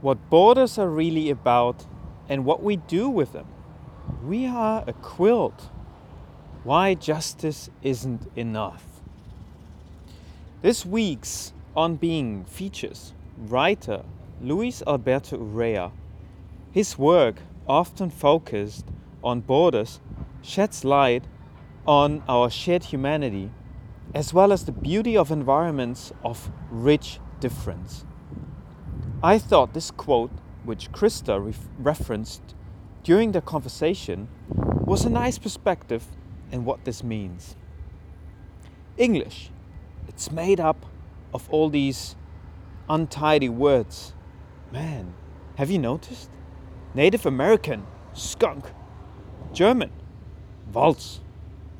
what borders are really about and what we do with them. We are a quilt. Why justice isn't enough. This week's On Being features writer Luis Alberto Urrea. His work, often focused on borders, sheds light on our shared humanity as well as the beauty of environments of rich difference. I thought this quote, which Krista ref- referenced during the conversation, was a nice perspective in what this means. English, it's made up of all these untidy words. Man, have you noticed? Native American, skunk. German, waltz.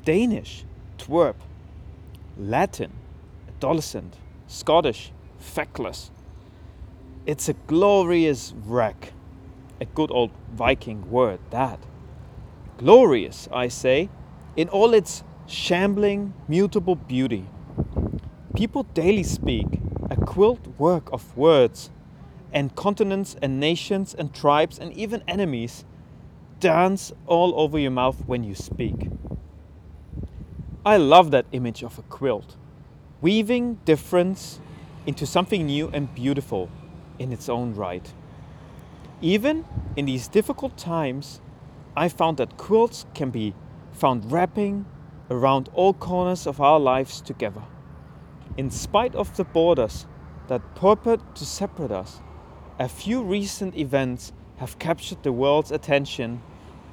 Danish, twerp. Latin, adolescent. Scottish, feckless. It's a glorious wreck. A good old Viking word, that. Glorious, I say, in all its shambling, mutable beauty. People daily speak a quilt work of words, and continents and nations and tribes and even enemies dance all over your mouth when you speak. I love that image of a quilt, weaving difference into something new and beautiful in its own right. Even in these difficult times, I found that quilts can be found wrapping around all corners of our lives together. In spite of the borders that purport to separate us, a few recent events have captured the world's attention,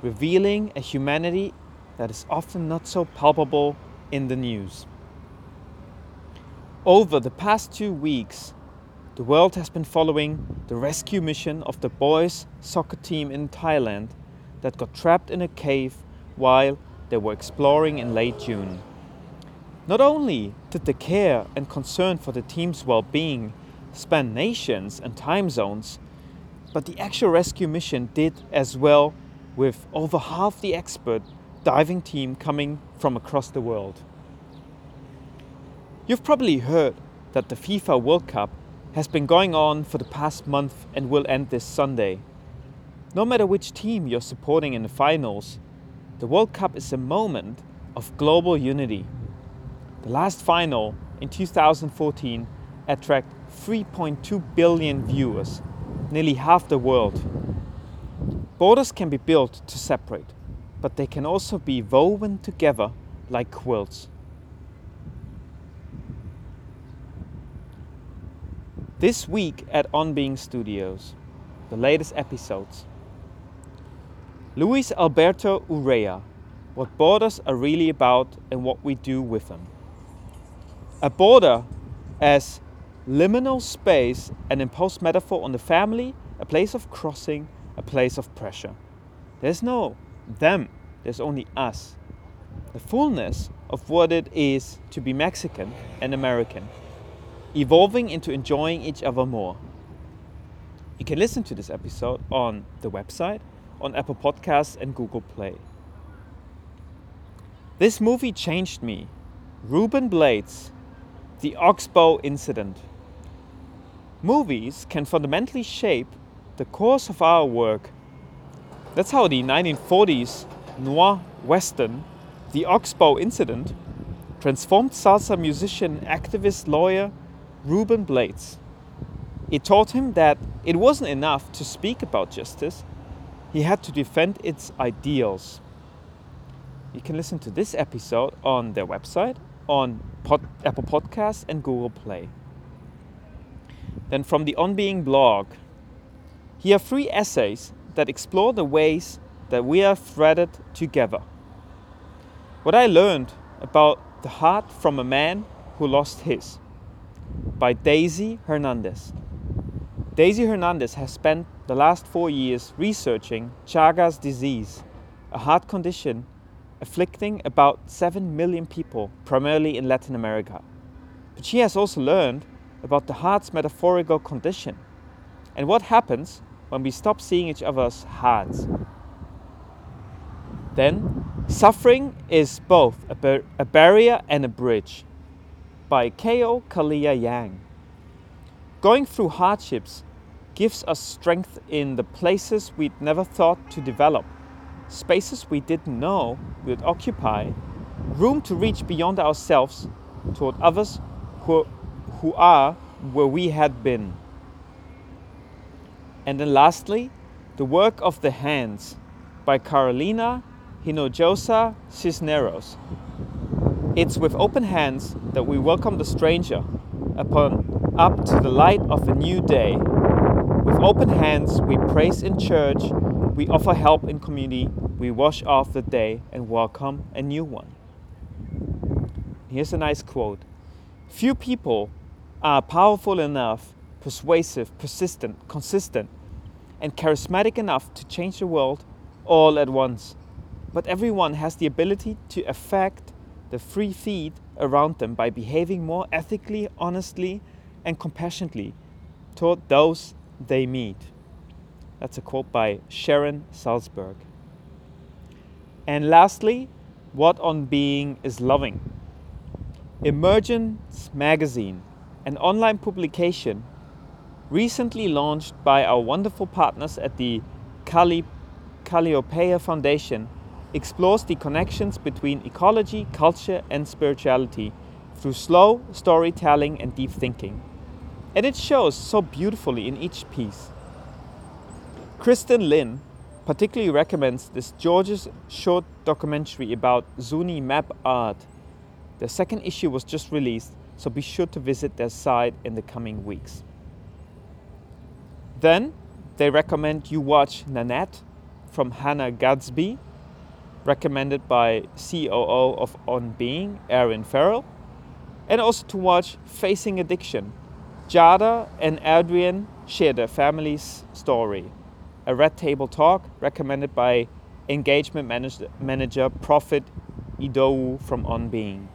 revealing a humanity that is often not so palpable in the news. Over the past two weeks, the world has been following the rescue mission of the boys' soccer team in Thailand that got trapped in a cave while they were exploring in late June. Not only did the care and concern for the team's well being span nations and time zones, but the actual rescue mission did as well, with over half the expert diving team coming from across the world. You've probably heard that the FIFA World Cup has been going on for the past month and will end this Sunday. No matter which team you're supporting in the finals, the World Cup is a moment of global unity. The last final in 2014 attracted 3.2 billion viewers, nearly half the world. Borders can be built to separate, but they can also be woven together like quilts. This week at On Being Studios, the latest episodes. Luis Alberto Urrea, what borders are really about and what we do with them. A border as liminal space, an imposed metaphor on the family, a place of crossing, a place of pressure. There's no them, there's only us. The fullness of what it is to be Mexican and American, evolving into enjoying each other more. You can listen to this episode on the website, on Apple Podcasts, and Google Play. This movie changed me. Ruben Blades, The Oxbow Incident. Movies can fundamentally shape the course of our work. That's how the 1940s noir western, The Oxbow Incident, transformed salsa musician, activist, lawyer Ruben Blades. It taught him that it wasn't enough to speak about justice, he had to defend its ideals. You can listen to this episode on their website, on Pod, Apple Podcasts, and Google Play. Then from the On Being blog, here are three essays that explore the ways that we are threaded together. What I learned about the heart from a man who lost his by Daisy Hernandez. Daisy Hernandez has spent the last four years researching Chagas disease, a heart condition afflicting about 7 million people, primarily in Latin America. But she has also learned about the heart's metaphorical condition and what happens when we stop seeing each other's hearts. Then, Suffering is both a, bar- a barrier and a bridge by Kao Kalia Yang. Going through hardships gives us strength in the places we'd never thought to develop, spaces we didn't know we'd occupy, room to reach beyond ourselves toward others who, who are where we had been. And then lastly, The Work of the Hands by Carolina Hinojosa Cisneros. It's with open hands that we welcome the stranger upon up to the light of a new day. With open hands, we praise in church, we offer help in community, we wash off the day and welcome a new one. Here's a nice quote Few people are powerful enough, persuasive, persistent, consistent, and charismatic enough to change the world all at once. But everyone has the ability to affect the free feed around them by behaving more ethically, honestly, and compassionately toward those they meet. That's a quote by Sharon Salzberg. And lastly, what on being is loving. Emergence Magazine, an online publication recently launched by our wonderful partners at the Kalliopeia Foundation, explores the connections between ecology, culture, and spirituality through slow storytelling and deep thinking. And it shows so beautifully in each piece. Kristen Lynn particularly recommends this George's short documentary about Zuni map art. The second issue was just released, so be sure to visit their site in the coming weeks. Then they recommend you watch Nanette from Hannah Gadsby, recommended by COO of On Being, Erin Farrell, and also to watch Facing Addiction. Jada and Adrienne share their family's story. A Red Table Talk recommended by engagement manager, manager Profit Idowu from On Being.